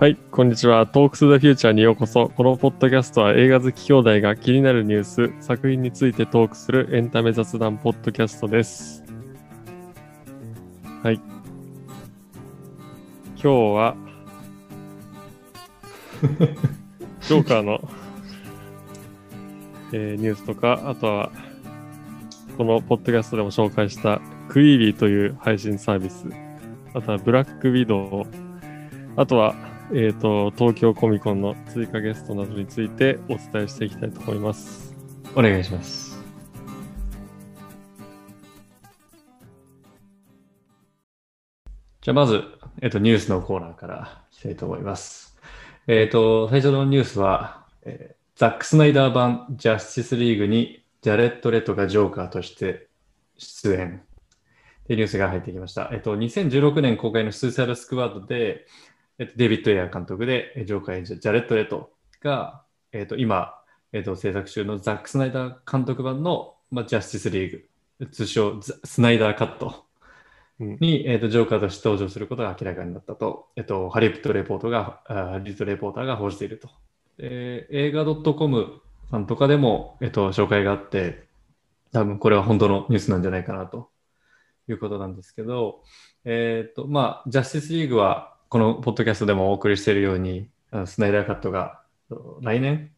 はい、こんにちは。トークスザフューチャーにようこそ。このポッドキャストは映画好き兄弟が気になるニュース、作品についてトークするエンタメ雑談ポッドキャストです。はい。今日は、ジョーカーの、えーニュースとか、あとは、このポッドキャストでも紹介したクイービーという配信サービス、あとはブラックウィドウ、あとは、えっ、と、東京コミコンの追加ゲストなどについてお伝えしていきたいと思います。お願いします。じゃあまず、えっと、ニュースのコーナーからいきたいと思います。えっと、最初のニュースは、えーザック・スナイダー版ジャスティスリーグにジャレット・レトがジョーカーとして出演。っていうニュースが入ってきました。えっと、2016年公開のスーサイド・スクワッドで、えっと、デビッド・エア監督でえージョーカー演じたジャレット・レトが、えっと、今、えっと、制作中のザック・スナイダー監督版の、まあ、ジャスティスリーグ、通称ザスナイダーカットうんに、えっと、ジョーカーとして登場することが明らかになったと、えっと、ハリウッドレポートが、あハリウッドレポーターが報じていると。で映画 .com さんとかでも、えっと、紹介があって、多分これは本当のニュースなんじゃないかなということなんですけど、えっと、まあ、ジャスティスリーグは、このポッドキャストでもお送りしているように、スナイダーカットがと来年、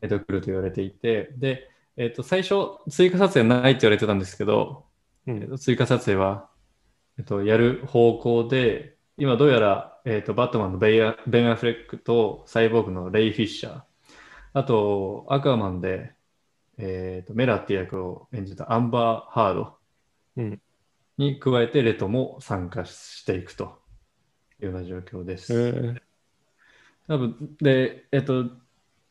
えっと、来ると言われていて、で、えっと、最初、追加撮影ないって言われてたんですけど、うん。えっと追加撮影は、えっと、やる方向で、今どうやら、えっと、バットマンのベイアベン・アフレックとサイボーグのレイ・フィッシャー、あと、アクアマンで、えっと、メラっていう役を演じたアンバー・ハードうん。に加えてレトも参加していくとような状況です。えー多分で、えっと、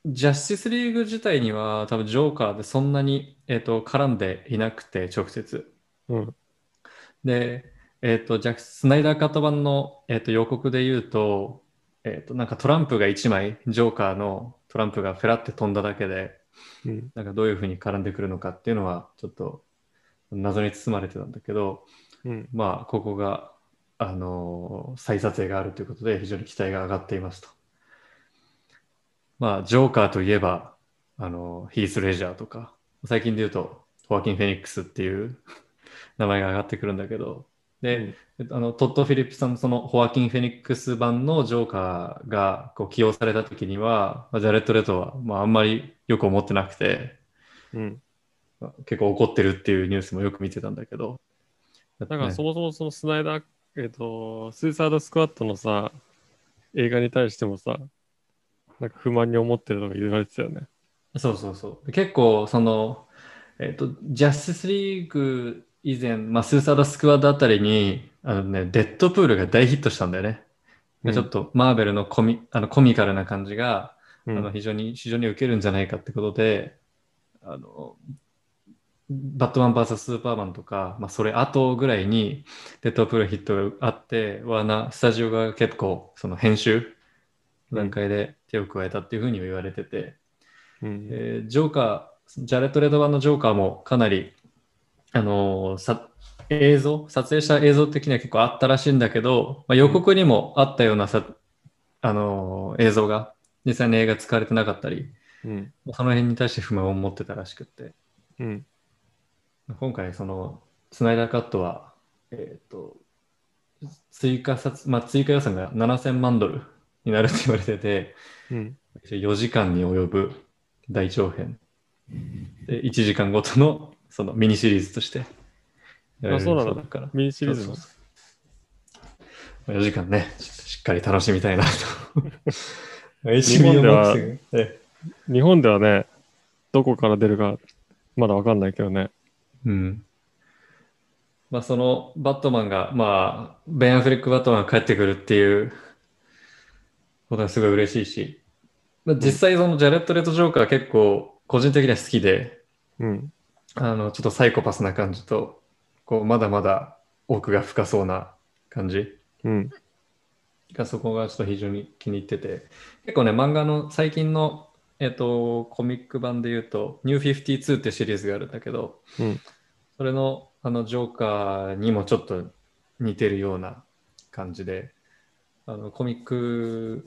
ジャスティスリーグ自体には多分ジョーカーでそんなに、えっと、絡んでいなくて直接。うん。で、えっと、ジャックスナイダーカット版の、えっと、予告で言うと、えっと、なんかトランプが1枚、ジョーカーのトランプがフェラって飛んだだけで、うん。なんかどういうふうに絡んでくるのかっていうのはちょっと謎に包まれてたんだけど、うん。まあ、ここが、あのー再撮影があるということで非常に期待が上がっていますと。まあ、ジョーカーといえば、あのーヒース・レジャーとか、最近で言うと、ホアキン・フェニックスっていう名前が上がってくるんだけど、で、えっとあのトッド・フィリップさんのそのホアキン・フェニックス版のジョーカーがこう起用された時には、まあジャレット・レトは、まあ、あんまりよく思ってなくて、うん。まあ結構怒ってるっていうニュースもよく見てたんだけど。だからねそもそもそのスナイダー、えっ、と、スーサイドスクワットのさ、映画に対してもさ、なんか不満に思ってるとか言われてたよね。そうそうそう。結構、その、えっ、と、ジャスティスリーグ以前、まあ、スーサイドスクワッドあたりに、あのね、デッドプールが大ヒットしたんだよね。でうんちょっとマーベルのコミあのコミカルな感じが、うん。あの非常に非常に受けるんじゃないかってことで、あの、バットマン VS スーパーマンとか、まあ、それ後ぐらいにデッドプールヒットがあって、ワーナー、スタジオが結構その編集段階で手を加えたっていうふうに言われてて、うん。えージョーカー、ジャレット・レッド版のジョーカーもかなり、あのーさ映像、撮影した映像的には結構あったらしいんだけど、まあ、予告にもあったようなさ、あのー映像が実際に映画使われてなかったり、うん。その辺に対して不満を持ってたらしくって、うん。今回そのスナイダーカットは、えっ、と、追加撮、まあ、追加予算が7000万ドルになるって 言われてて、うん。4時間に及ぶ大長編。で1時間ごとのそのミニシリーズとして。やられるそうなんだだから。ミニシリーズの？そうそうそう。4時間ねしっかり楽しみたいな。と日本では日本ではね、どこから出るかまだわかんないけどね。うんまあそのバットマンがまあベン・アフレック・バットマンが帰ってくるっていうことはすごい嬉しいし、まあ、実際そのジャレット・レッド・ジョーカーは結構個人的には好きでうん。あの、ちょっとサイコパスな感じと、こう、まだまだ奥が深そうな感じうん。が、そこがちょっと非常に気に入ってて、結構ね、漫画の最近の、えっと、コミック版で言うと、ニュー52ってシリーズがあるんだけど、うん。それの、あの、ジョーカーにもちょっと似てるような感じで、あのコミック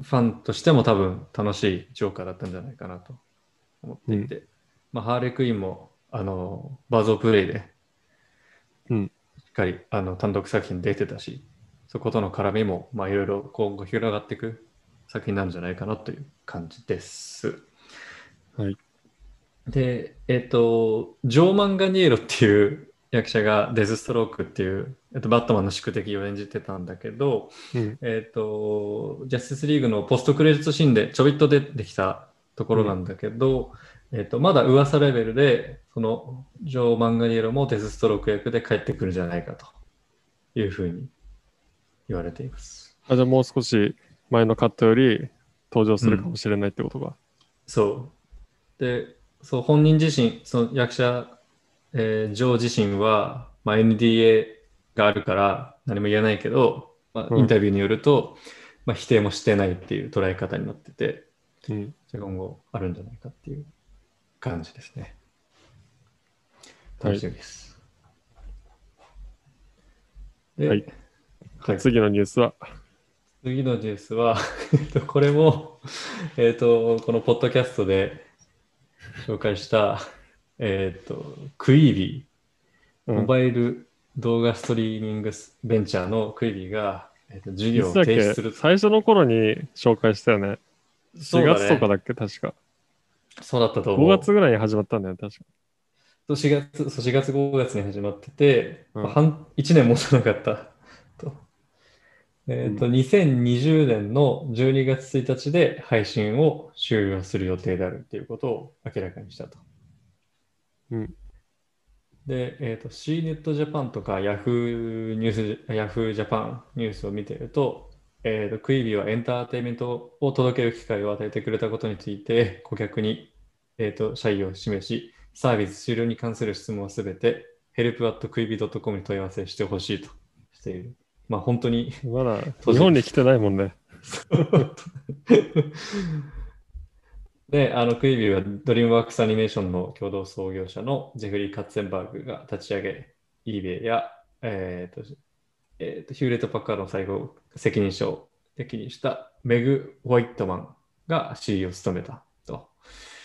ファンとしても多分楽しいジョーカーだったんじゃないかなと思っていて、まあ、ハーレークイーンもあのバーゾープレイでうん。しっかりあの単独作品出てたし、そことの絡みもまあいろいろ今後広がっていく作品なんじゃないかなという感じです。はい。で、えっ、と、ジョー・マンガニエロっていう役者がデズストロークっていう、えっと、バットマンの宿敵を演じてたんだけど、うん。えっ、と、ジャスティスリーグのポストクレジットシーンでちょびっと出てきたところなんだけど、えっ、と、まだ噂レベルで、そのジョー・マンガニエロもデズストローク役で帰ってくるんじゃないかというふうに言われています。あ、じゃあもう少し前のカットより登場するかもしれないってことか。そう。で、そう、本人自身、その役者、えージョー自身は、まあ、NDA があるから何も言えないけど、まあ、うんインタビューによると、まあ、否定もしてないっていう捉え方になってて、うん。じゃあ今後あるんじゃないかっていう感じですね。はい楽しみです。で、はいはい次のニュースは、次のニュースは、えっとこれも、えっと、このポッドキャストで紹介した、えっと、クイービー、うんモバイル動画ストリーミングベンチャーのクイービーが、えっと、授業を停止する。最初の頃に紹介したよね。4そうだね月とかだっけ？確か。そうだったと思5う。月ぐらいに始まったんだよね、確か。そう4月、そう4月、5月に始まってて、うんまあ半1年持たなかったと。えっ、と、2020年の12月1日で配信を終了する予定であるっていうことを明らかにしたと。うん。で、えっ、と、CNET Japan とか Yahoo ニュース、Yahoo Japan ニュースを見ていると、えーと、クイビーはエンターテインメントを届ける機会を与えてくれたことについて、顧客に、えーと謝意を示し、サービス終了に関する質問はすべて、help.quibi.com に問い合わせしてほしいとしている。まあ本当にまだ 日本に来てないもんね。で、あのクイビーはドリームワークスアニメーションの共同創業者のジェフリー・カッツェンバーグが立ち上げ、eBay や、えーとえーとヒューレット・パッカードの最高責任者を歴任したメグ・ホワイトマンが CEO を務めたと。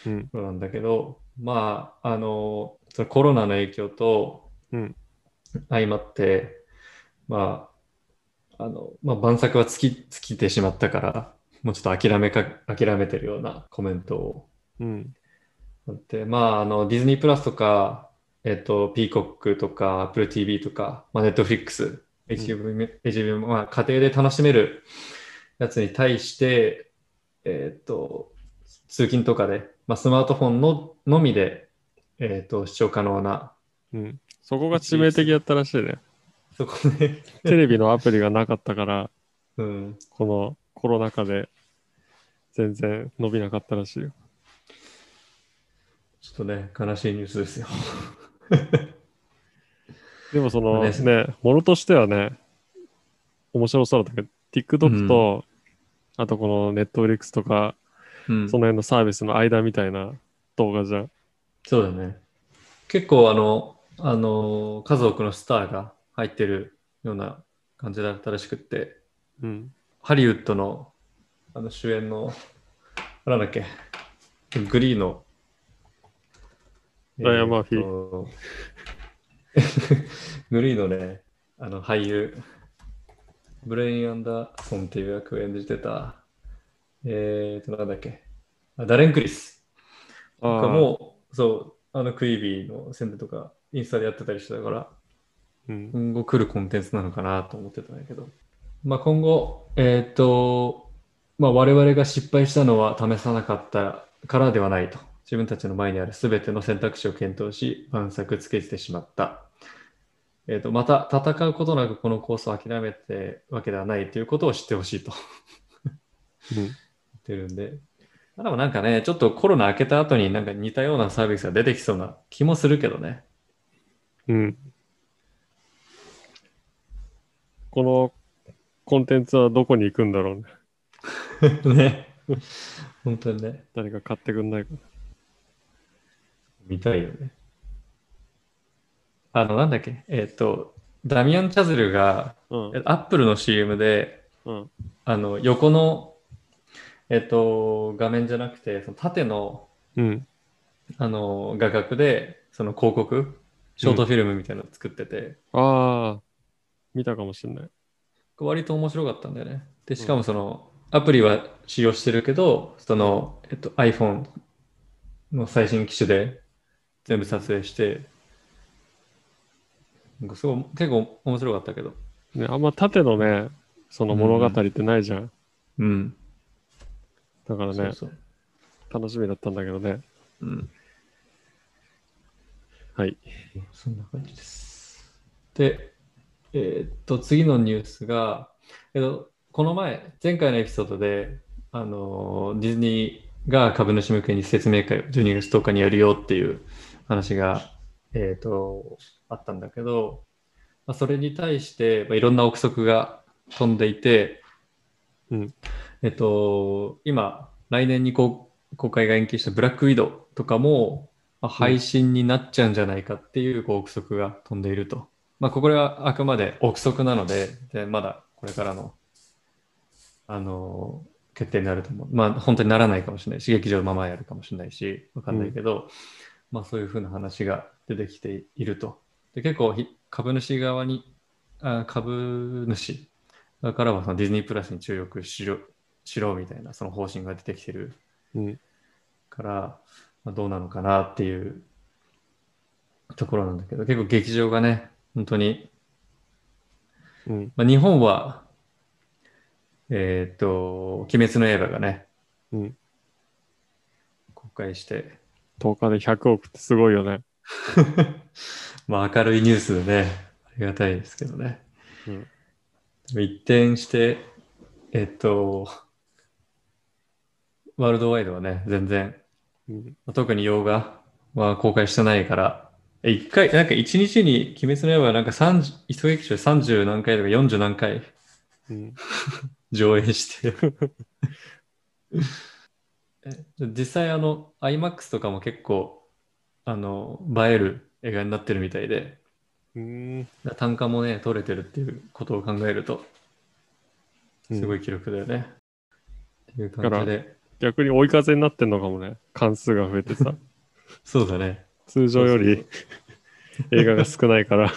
うん。なんだけど、まあ、あの、コロナの影響とうん相まって、まあ、あの、まあ、万策は尽き、尽きてしまったから、もうちょっと諦めか、諦めてるようなコメントをうん。あって、まあ、あの、ディズニープラスとか、えっと、ピーコックとか、Apple TV とか、まあ、Netflix、HBO、HBO まあ、家庭で楽しめるやつに対して、えっと、通勤とかで、まあ、スマートフォンののみで、えっと、視聴可能な、うん。そこが致命的だったらしいね。そこで、テレビのアプリがなかったから、うん、このコロナ禍で全然伸びなかったらしいよ。ちょっとね、悲しいニュースですよ。でもそのねね、ものとしてはね、面白そうだったけど、TikTok と、あとこの Netflix とか、うんその辺のサービスの間みたいな動画じゃん。そうだね。結構あの、あの、数多くのスターが入ってるような感じだったらしくって、うん。ハリウッドのあの主演の、なんだっけ、グリーの、ライアンマーフィーー。グリーのね、あの俳優、ブレイン・アンダーソンっていう役を演じてた、えーと、なんだっけ、あダレン・クリス。とかも、そう、あのクイビーの宣伝とかインスタでやってたりしてたから、うん。今後来るコンテンツなのかなと思ってたんだけど、まあ、今後、えーっと、まあ、我々が失敗したのは試さなかったからではないと。自分たちの前にある全ての選択肢を検討し、万策つけてしまった。えーっと、また戦うことなくこのコースを諦めてわけではないということを知ってほしいとうん。言ってるんで、まあでもなんかね、ちょっとコロナ明けた後になんか似たようなサービスが出てきそうな気もするけどね。うん。このコンテンツはどこに行くんだろうね。ね。本当にね。誰か買ってくんないかな。見たいよね。あの、なんだっけ、えっ、と、ダミアン・チャズルが、うん。アップルの CM で、うん。あの横の、えっと、画面じゃなくて、その縦のうん。あの画角で、その広告、ショートフィルムみたいなの作ってて、ああ、見たかもしれない。割と面白かったんだよね。で、しかもその、アプリは使用してるけど、その、えっと、iPhone の最新機種で全部撮影して、なんかすごい結構面白かったけど。ね、あんま縦のね、その物語ってないじゃん。うん。だからねそうそう。楽しみだったんだけどね。うん。はい。そんな感じです。で、えーっと、次のニュースが、えっと、この前、前回のエピソードで、あのー、ディズニーが株主向けに説明会を12月10日にやるよっていう話が、えーっと、あったんだけど、まあ、それに対して、まあ、いろんな憶測が飛んでいて、うんえっと、今、来年に公公開が延期したブラックウィドウとかも、まあ配信になっちゃうんじゃないかっていうこう憶測が飛んでいると。まあ、これはあくまで憶測なので、でまだこれからの、あの決定になると思う。まあ、本当にならないかもしれないし、劇場のままやるかもしれないし、わかんないけど、まあ、そういうふうな話が出てきていると。で結構ひ、株主側に、あ株主だからはそのディズニープラスに注力しろしろみたいなその方針が出てきてるうん。から、まあ、どうなのかなっていうところなんだけど、結構劇場がね、本当に、うん。まあ、日本は、えっ、と、鬼滅の刃がね、うん。公開して、10日で100億ってすごいよね。まあ明るいニュースでね、ありがたいですけどね。うん。一転して、えっ、と、ワールドワイドはね、全然うん。特に洋画は公開してないから、え一回、なんか一日に鬼滅の刃はなんか30、一劇場で30何回とか40何回うん。上映して え実際あの IMAX とかも結構あの映える映画になってるみたいでうん。単価もね取れてるっていうことを考えるとすごい。い記録だよね、っていう感じで逆に追い風になってんのかもね。関数が増えてさ。そうだね通常より映画が少ないから。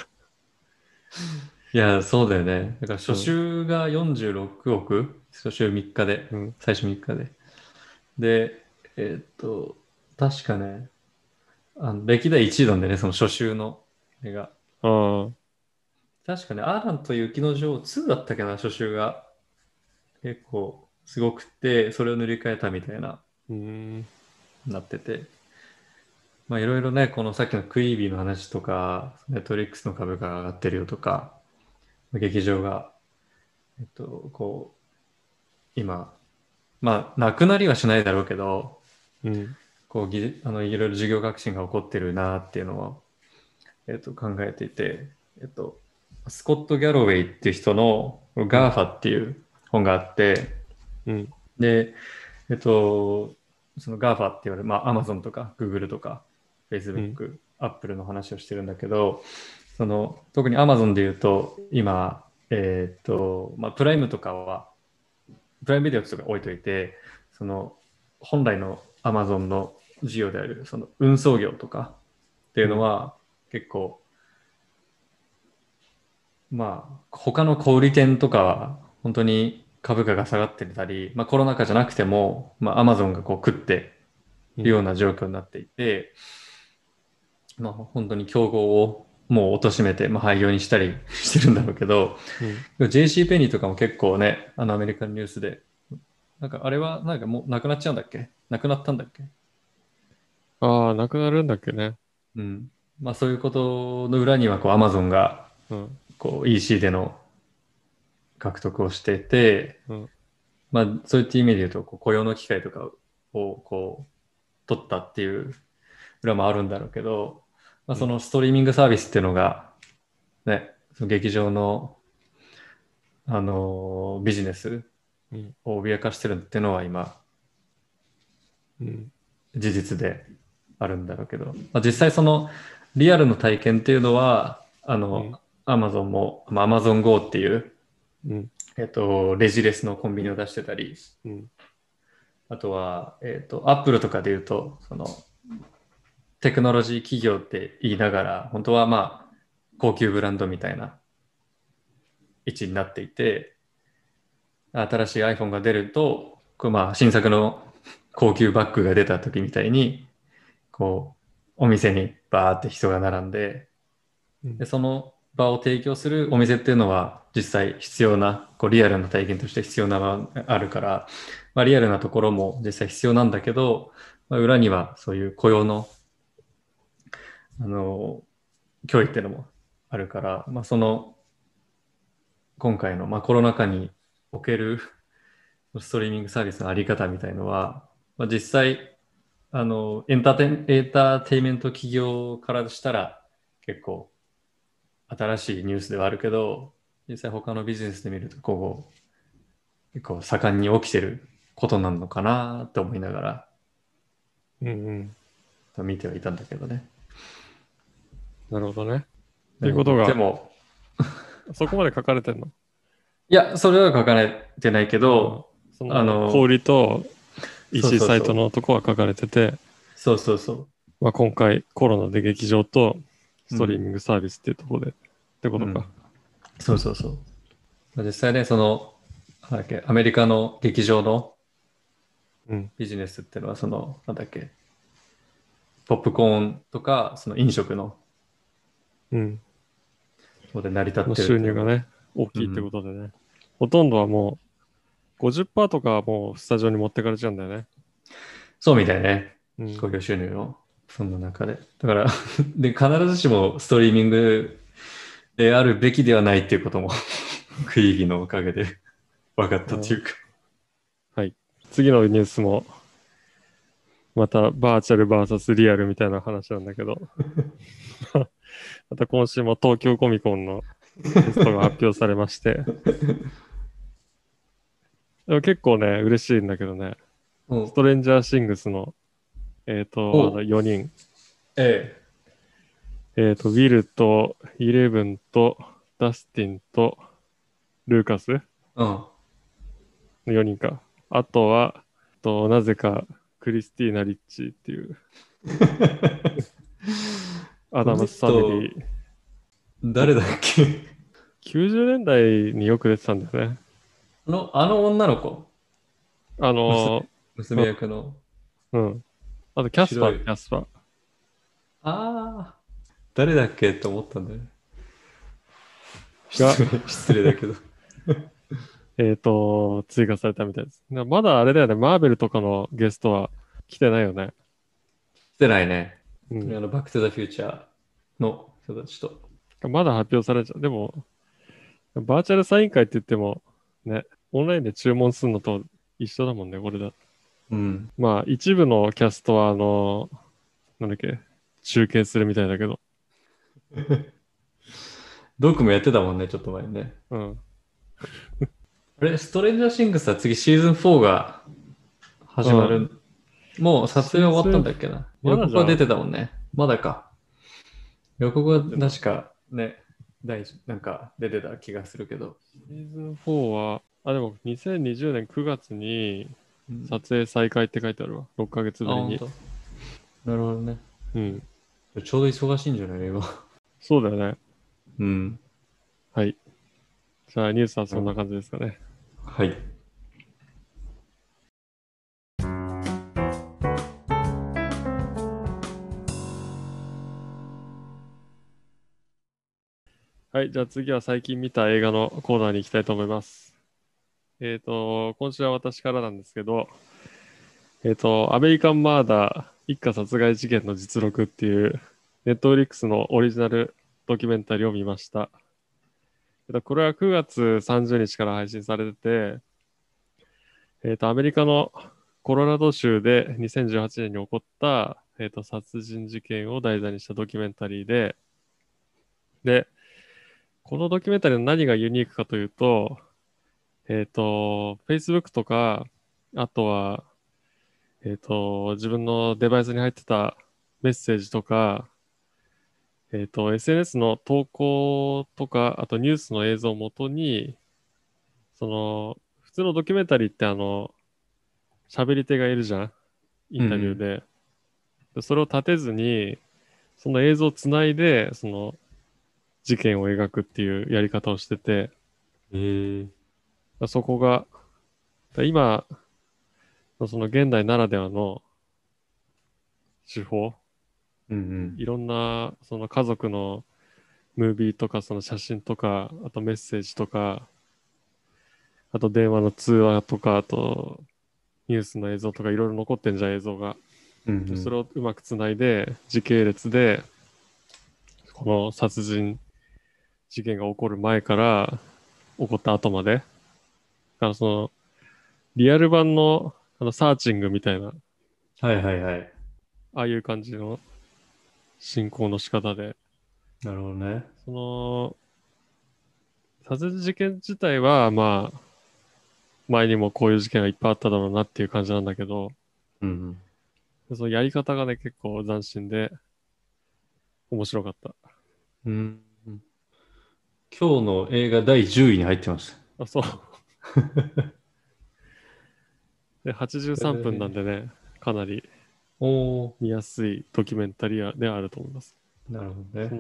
いやそうだよねだから初週が46億、初週3日でうん。最初3日で。で、えーっと、確かね、あの歴代1位なんでね、その初週の映画。ああ。確かね、アーランと雪の女王2だったっけな、初週が。結構すごくて、それを塗り替えたみたいな、うん。なってて。まあいろいろね、このさっきのクイービーの話とか、ネットリックスの株価が上がってるよとか、劇場が、えっと、こう、今、まあ、なくなりはしないだろうけど、うん。こうぎあのいろいろ授業革新が起こってるなっていうのは、えっと、考えていて、えっと、スコット・ギャロウェイっていう人の GAFA っていう本があって、うん。で、えっと、その GAFA って言われる、まあ、Amazon とか Google とか Facebook、Apple の話をしてるんだけど、その特に Amazon で言うと、今、えっと、まあ、プライムとかは、プライムビデオとか置いといて、その本来の Amazon の事業であるその運送業とかっていうのは結構、まあ他の小売店とかは本当に株価が下がってたり、まあ、コロナ禍じゃなくても、まあ、Amazon がこう食っているような状況になっていて、まあ本当に競合をもう貶めて、まあ、廃業にしたりしてるんだろうけど、JC ペニーとかも結構ね、あのアメリカのニュースで、なんかあれはなんかもうなくなっちゃうんだっけ？なくなったんだっけ？ああ、なくなるんだっけね。うん。まあそういうことの裏にはこう Amazon がうん。こう EC での獲得をしてて、うんまあそういった意味で言うとこう雇用の機会とかをこう取ったっていう裏もあるんだろうけど、まあ、そのストリーミングサービスっていうのがね、その劇場のあのビジネスうん。を脅かしてるっていうのは今うん。事実であるんだろうけど、まあ、実際そのリアルの体験っていうのはあの、うん Amazon も、まあ、Amazon Go っていううん。えっと、レジレスのコンビニを出してたり、うん。あとは、えっと、アップルとかで言うと、その、テクノロジー企業って言いながら、本当はまあ、高級ブランドみたいな位置になっていて、新しい iPhone が出ると、こうまあ、新作の高級バッグが出た時みたいに、こう、お店にバーって人が並んで、うん。でその場を提供するお店っていうのは実際必要なこうリアルな体験として必要な場があるから、まあ、リアルなところも実際必要なんだけど、まあ、裏にはそういう雇用のあの脅威っていうのもあるから、まあ、その今回の、まあ、コロナ禍におけるストリーミングサービスのあり方みたいのは、まあ、実際あのエンターテインエンターテインメント企業からしたら結構新しいニュースではあるけど、実際他のビジネスで見ると、こう、結構盛んに起きてることなのかなと思いながらうんうん。見てはいたんだけどね。なるほどね。っていうことがでも、そこまで書かれてんの？いや、それは書かれてないけど、そのあの小売と EC サイトのとこは書かれてて、そうそうそう。まあ、今回コロナで劇場とストリーミングサービスっていうところで、ってことか。そうそうそう。まあ実際ね、その、なんだっけ、アメリカの劇場のうん。ビジネスっていうのは、その、なんだっけ、ポップコーンとか、その飲食のうん。方で成り立ってのる。収入がね、大きいってことでね。ほとんどはもう、50%とかはもうスタジオに持ってかれちゃうんだよね。そうみたいね。うん。興行収入の、そんな中で。だから で、必ずしもストリーミングであるべきではないっていうことも、クイーギのおかげで分かったっていうか。次のニュースも、またバーチャル VS リアルみたいな話なんだけど、また今週も東京コミコンのテストが発表されまして、でも結構ね、嬉しいんだけどね、うん。ストレンジャーシングスの、えっ、と、おあの4人、ええ。っ、と、ウィルとイレブンとダスティンとルーカスえ。うん。の4人か。あとは、となぜかクリスティーナ・リッチーっていう アダムス・ファミリー。誰だっけ？90年代によく出てたんだよね。あの、あの女の子、あの娘役の。ー、うん。あとキャスパー、キャスパー。ああ、誰だっけって思ったんだよね。が失礼だけど。えっ、と、追加されたみたいです。なまだあれだよね、マーベルとかのゲストは来てないよね。してないね。うんあの、バックトゥザフューチャーの人たちと。まだ発表されちゃう。でも、バーチャルサイン会って言っても、ね、オンラインで注文するのと一緒だもんね、これだ。うん。まあ、一部のキャストは、あの、なんだっけ、中継するみたいだけど、ドックもやってたもんね、ちょっと前にね。うん。あれ、ストレンジャーシングスは次シーズン4が始まる。もう撮影終わったんだっけな。予告は出てたもんね。まだか。予告は確かね、大事なんか出てた気がするけど。シーズン4は、あ、でも2020年9月にうん撮影再開って書いてあるわ。6ヶ月ぶりに。なるほどね。うん。ちょうど忙しいんじゃない？今。そうだよね。うん。はい。じゃあ、ニュースはそんな感じですかね。はい。はい。じゃあ次は最近見た映画のコーナーに行きたいと思います。えっ、と、今週は私からなんですけど、えっ、と、アメリカンマーダー一家殺害事件の実録っていう、ネットフリックスのオリジナルドキュメンタリーを見ました。えっとこれは9月30日から配信されてて、えっ、と、アメリカのコロラド州で2018年に起こった、えっ、と、殺人事件を題材にしたドキュメンタリーで、で、このドキュメンタリーの何がユニークかというと、えっ、と、Facebook とか、あとは、えっ、と、自分のデバイスに入ってたメッセージとか、えっ、と、SNS の投稿とか、あとニュースの映像をもとに、その、普通のドキュメンタリーってあの、喋り手がいるじゃんインタビューで。でそれを立てずに、その映像をつないで、その、事件を描くっていうやり方をしてて、ええそこが、だ今のその現代ならではの手法、うんいろんなその家族のムービーとかその写真とか、あとメッセージとか、あと電話の通話とか、あとニュースの映像とかいろいろ残ってんじゃん映像が。うん。うんうん、それをうまくつないで時系列でこの殺人事件が起こる前から起こった後まで。だからそのリアル版のあのサーチングみたいな、はいはいはい。ああいう感じの進行の仕方で、なるほどね。その、殺人事件自体は、まあ、前にもこういう事件がいっぱいあっただろうなっていう感じなんだけど、うんそのやり方がね、結構斬新で、面白かった。うん。うん。今日の映画第10位に入ってました。あ、そう。で、83分なんでね、かなりおお見やすいドキュメンタリーであると思います。なるほどそね。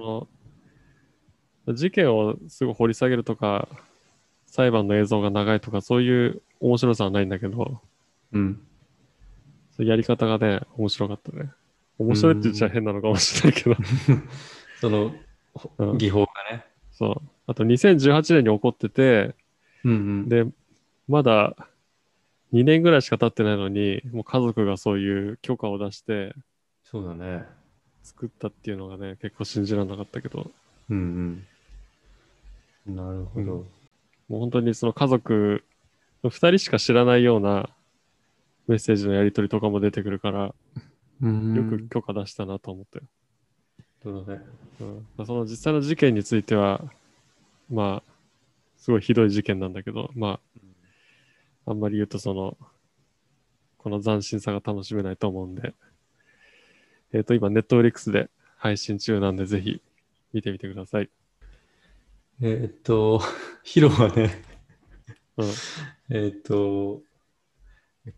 の、事件をすぐ掘り下げるとか、裁判の映像が長いとか、そういう面白さはないんだけど、うん。そやり方がね、面白かったね。面白いって言っちゃ変なのかもしれないけど、その、ほうん技法がね。そう。あと2018年に起こってて、うんうん。で、まだ2年ぐらいしか経ってないのに、もう家族がそういう許可を出してそうだね。作ったっていうのがね、結構信じられなかったけど、うんうん。なるほど。もう本当にその家族の2人しか知らないようなメッセージのやり取りとかも出てくるから、うんよく許可出したなと思って。そうだね。うん、その実際の事件については、まあ、すごいひどい事件なんだけど、まあ、あんまり言うとその、この斬新さが楽しめないと思うんで、えっ、と、今、ネットフリックスで配信中なんで、ぜひ見てみてください。えーっと、ヒロはね、うん。えーっと、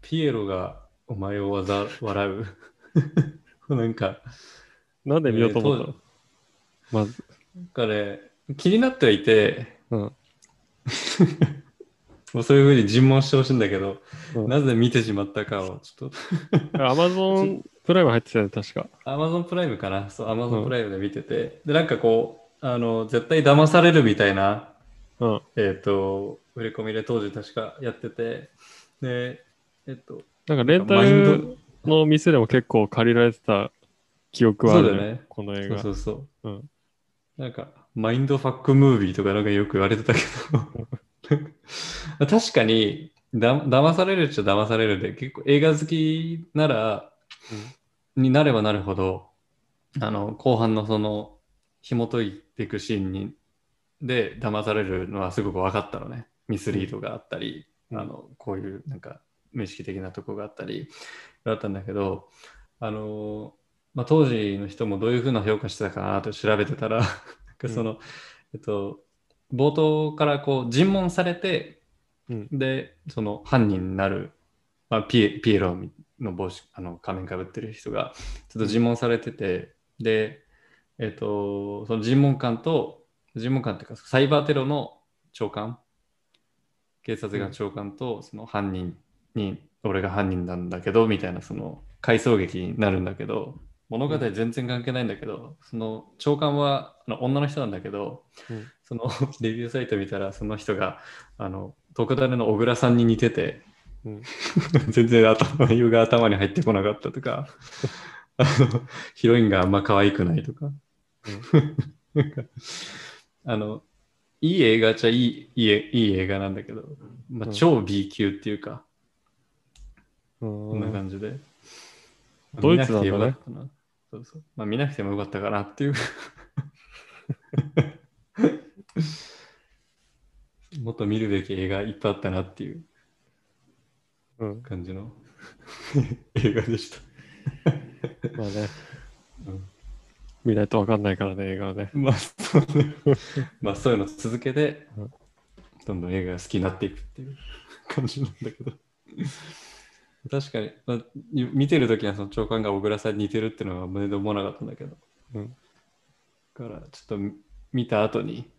ピエロがお前をわざ笑う。なんか、なんで見ようと思ったえーの、まず、なんかね、気になってはいて、うん。もうそういうふうに尋問してほしいんだけど、うんなぜ見てしまったかをちょっと、アマゾン プライム入ってたよね、確か。Amazon プライムかな？そう、う Amazon んプライムで見てて、で、なんかこう、あの、絶対騙されるみたいな、うん。えっ、と、売れ込みで当時確かやってて、で、えっ、と、なんかレンタマインルの店でも結構借りられてた記憶はあるそうだよねこの映画。そうそうそう。うんなんか、マインドファックムービーとかなんかよく言われてたけど、確かにだ、騙されるっちゃ騙されるで、結構映画好きなら、になればなるほど、あの、後半のその、紐解いていくシーンに、で、騙されるのはすごく分かったのね。ミスリードがあったり、うん。あの、こういうなんか、無意識的なとこがあったり、だったんだけど、あの、まあ、当時の人もどういうふうな評価してたかなと調べてたら、その、えっと、冒頭からこう尋問されて、うん。で、その犯人になる、まあ、ピエピエロの帽子、あの仮面かぶってる人が、ちょっと尋問されてて、で、えっと、その尋問官と、尋問官っていうか、サイバーテロの長官、警察が長官と、その犯人に、俺が犯人なんだけど、みたいな、その回想劇になるんだけど、物語全然関係ないんだけど、その長官はあの女の人なんだけど、うん。その レビューサイト見たら、その人が、あの、特ダネの小倉さんに似てて、うん。全然頭、湯が頭に入ってこなかったとか、あの、ヒロインがあんま可愛くないとか、あの、いい映画っちゃいいいいいい映画なんだけど、まあ、うん。超 B 級っていうか、うん。こんな感じで。ドイツなんだねそうそう。まあ見なくてもよかったかなっていう。もっと見るべき映画いっぱいあったなっていううん。感じの 映画でした。まあね、うん見ないとわかんないからね、映画はね。まあそうね。まあそういうの続けてうん、どんどん映画が好きになっていくっていう感じなんだけど。確かに、まあ、見てるときはその長官が小倉さんに似てるっていうのは胸で思わなかったんだけど。うん。だからちょっと見た後に、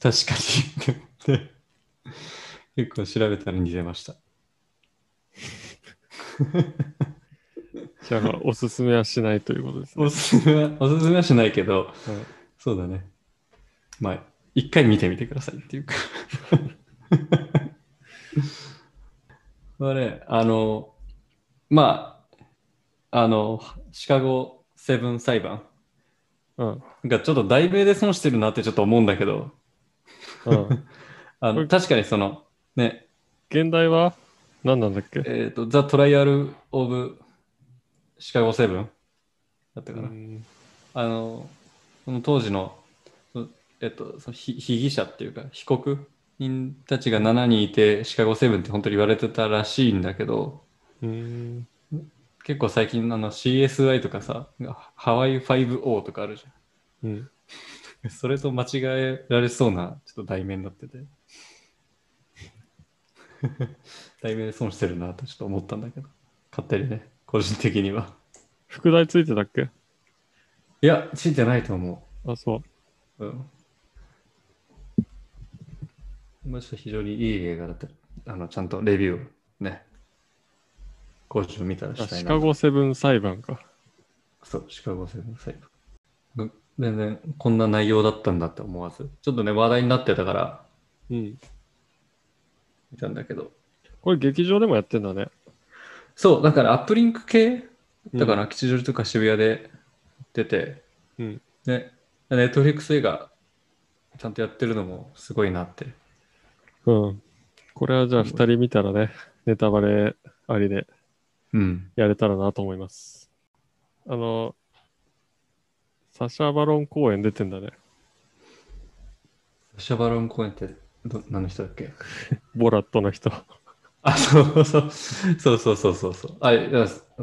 確かにで結構調べたら似てました。じゃあ、おすすめはしないということですね。おすすめは、おすすめはしないけど、はいそうだね。まあ、一回見てみてくださいっていうか。まあね、あの、まあ、あの、シカゴセブン裁判うん。がちょっと題名で損してるなってちょっと思うんだけど、うん。あの確かにその、ね、現代は？何なんだっけ？えっ、と、ザ・トライアル・オブ・シカゴセブンだったかな。うんあの、その当時の、そえっと、その被被疑者っていうか、被告人たちが7人いて、シカゴセブンって本当に言われてたらしいんだけど、うん。結構最近あの CSI とかさ、ハワイ 5O とかあるじうん。ゃん。それと間違えられそうなちょっと題名になってて。題名で損してるなとちょっと思ったんだけど、勝手にね、個人的には。副題ついてたっけ？いや、ついてないと思う。あ、そう。うん。まあ、ちょっと非常にいい映画だった。あの、ちゃんとレビューをね、講師を見たらあしたいな。シカゴセブン裁判か。そう、シカゴセブン裁判。全然こんな内容だったんだって思わず、ちょっとね、話題になってたからうん。見たんだけど。これ劇場でもやってんだね。そう、だからアップリンク系？うんだから吉祥寺とか渋谷で出て、うん。ね、ネットフリックス映画ちゃんとやってるのもすごいなって。うん。これはじゃあ二人見たらね、ネタバレありでうん。やれたらなと思います。あの、サシャ・バロン公演出てんだね。シャバロン公園ってど何の人だっけ？ボラットの人。あ、そうそう。そうそうそうそうそう。あ、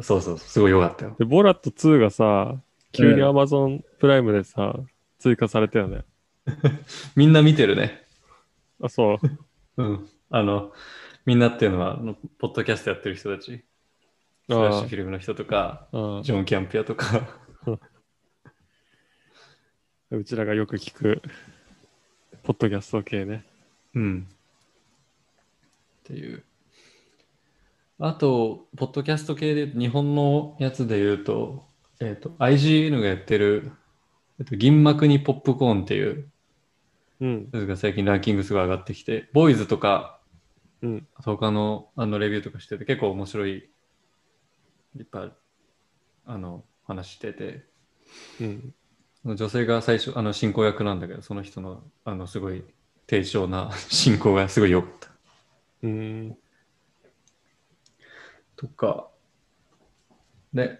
そうそうそう。すごい良かったよ。で、ボラット2がさ、急にうん Amazon プライムでさ、追加されたよね。みんな見てるね。あ、そう。うん。あの、みんなっていうのは、ポッドキャストやってる人たち。スラッシュフィルムの人とか、あジョン・キャンピアとか。うちらがよく聞く、ポッドキャスト系ね。うん。っていう。あと、ポッドキャスト系で日本のやつで言うと、えっ、と、IGN がやってる、えっと、銀幕にポップコーンっていううん。が最近ランキングすごい上がってきて、ボーイズとか、うん。他のあのレビューとかしてて結構面白い、いっぱいあの話してて、うん。女性が最初、あの進行役なんだけど、その人のあのすごい低調な 進行がすごい良かった。うん。とか、で、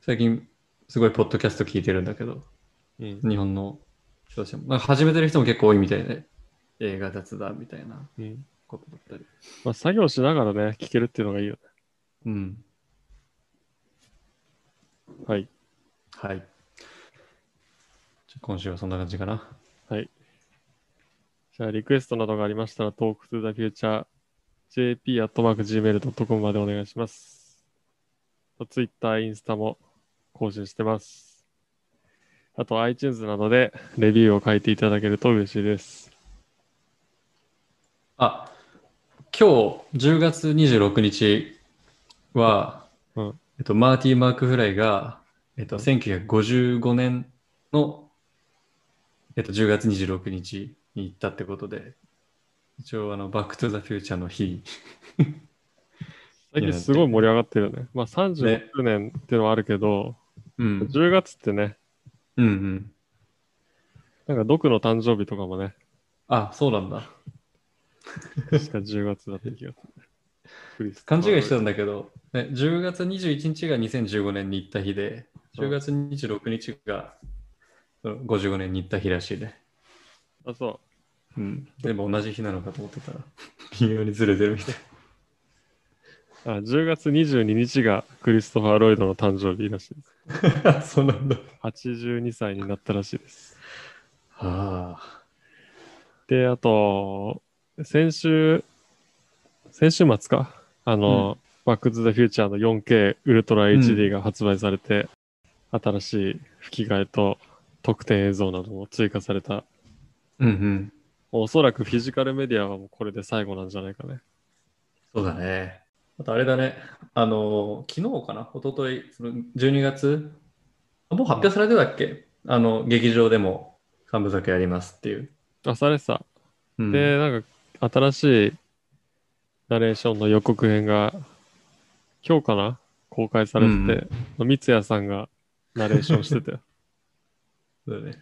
最近すごいポッドキャスト聞いてるんだけど、うん。日本の人たちも、なんか始めてる人も結構多いみたいで、映画雑談みたいなうん。ことだったり。まあ、作業しながらね、聞けるっていうのがいいよね。うん。はい。はい。じゃあ今週はそんな感じかな。はい。じゃあ、リクエストなどがありましたら、トーク to the future jp.gmail.com までお願いします。Twitter、インスタも更新してます。あと、iTunes などでレビューを書いていただけると嬉しいです。あ、今日10月26日は、うんえっと、マーティー・マーク・フライが、えっと、1955年の、えっと、10月26日に行ったってことで、一応、あの、バック・トゥ・ザ・フューチャーの日。最近すごい盛り上がってるよね。まあ、30周年っていうのはあるけど、うん。10月ってね、うんうん。なんか、ドクの誕生日とかもね、あ、そうなんだ。確か10月だった気がする。勘違いしてたんだけど、ね、10月21日が2015年に行った日で、10月26日がその55年に行った日らしいね。あ、そうん。でも同じ日なのかと思ってたら、微妙にずれてるみたい。う。あ、10月22日がクリストファー・ロイドの誕生日らしいです。そうなんだ。82歳になったらしいです。はあ。で、あと、先週、先週末か。あの、バックトゥザフューチャーの 4K ウルトラ HD が発売されて、新しい吹き替えと特典映像なども追加された。うんうん。おそらくフィジカルメディアはもうこれで最後なんじゃないかね。そうだね。あとあれだね。あの、昨日かな？一昨日その12月？あもう発表されてたっけ、あの、劇場でも三部作やりますっていう。あ、されてた。うんで、なんか新しいナレーションの予告編が今日かな？公開されてて、三ツ矢さんがナレーションしてたよ。そうだね。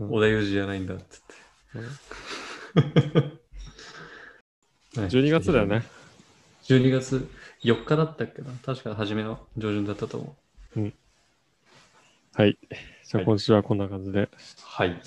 うん織田裕二じゃないんだっつって。はい12月だよね。。12月4日だったっけな確か初めの上旬だったと思う。はい。じゃあはい今週はこんな感じで。はい。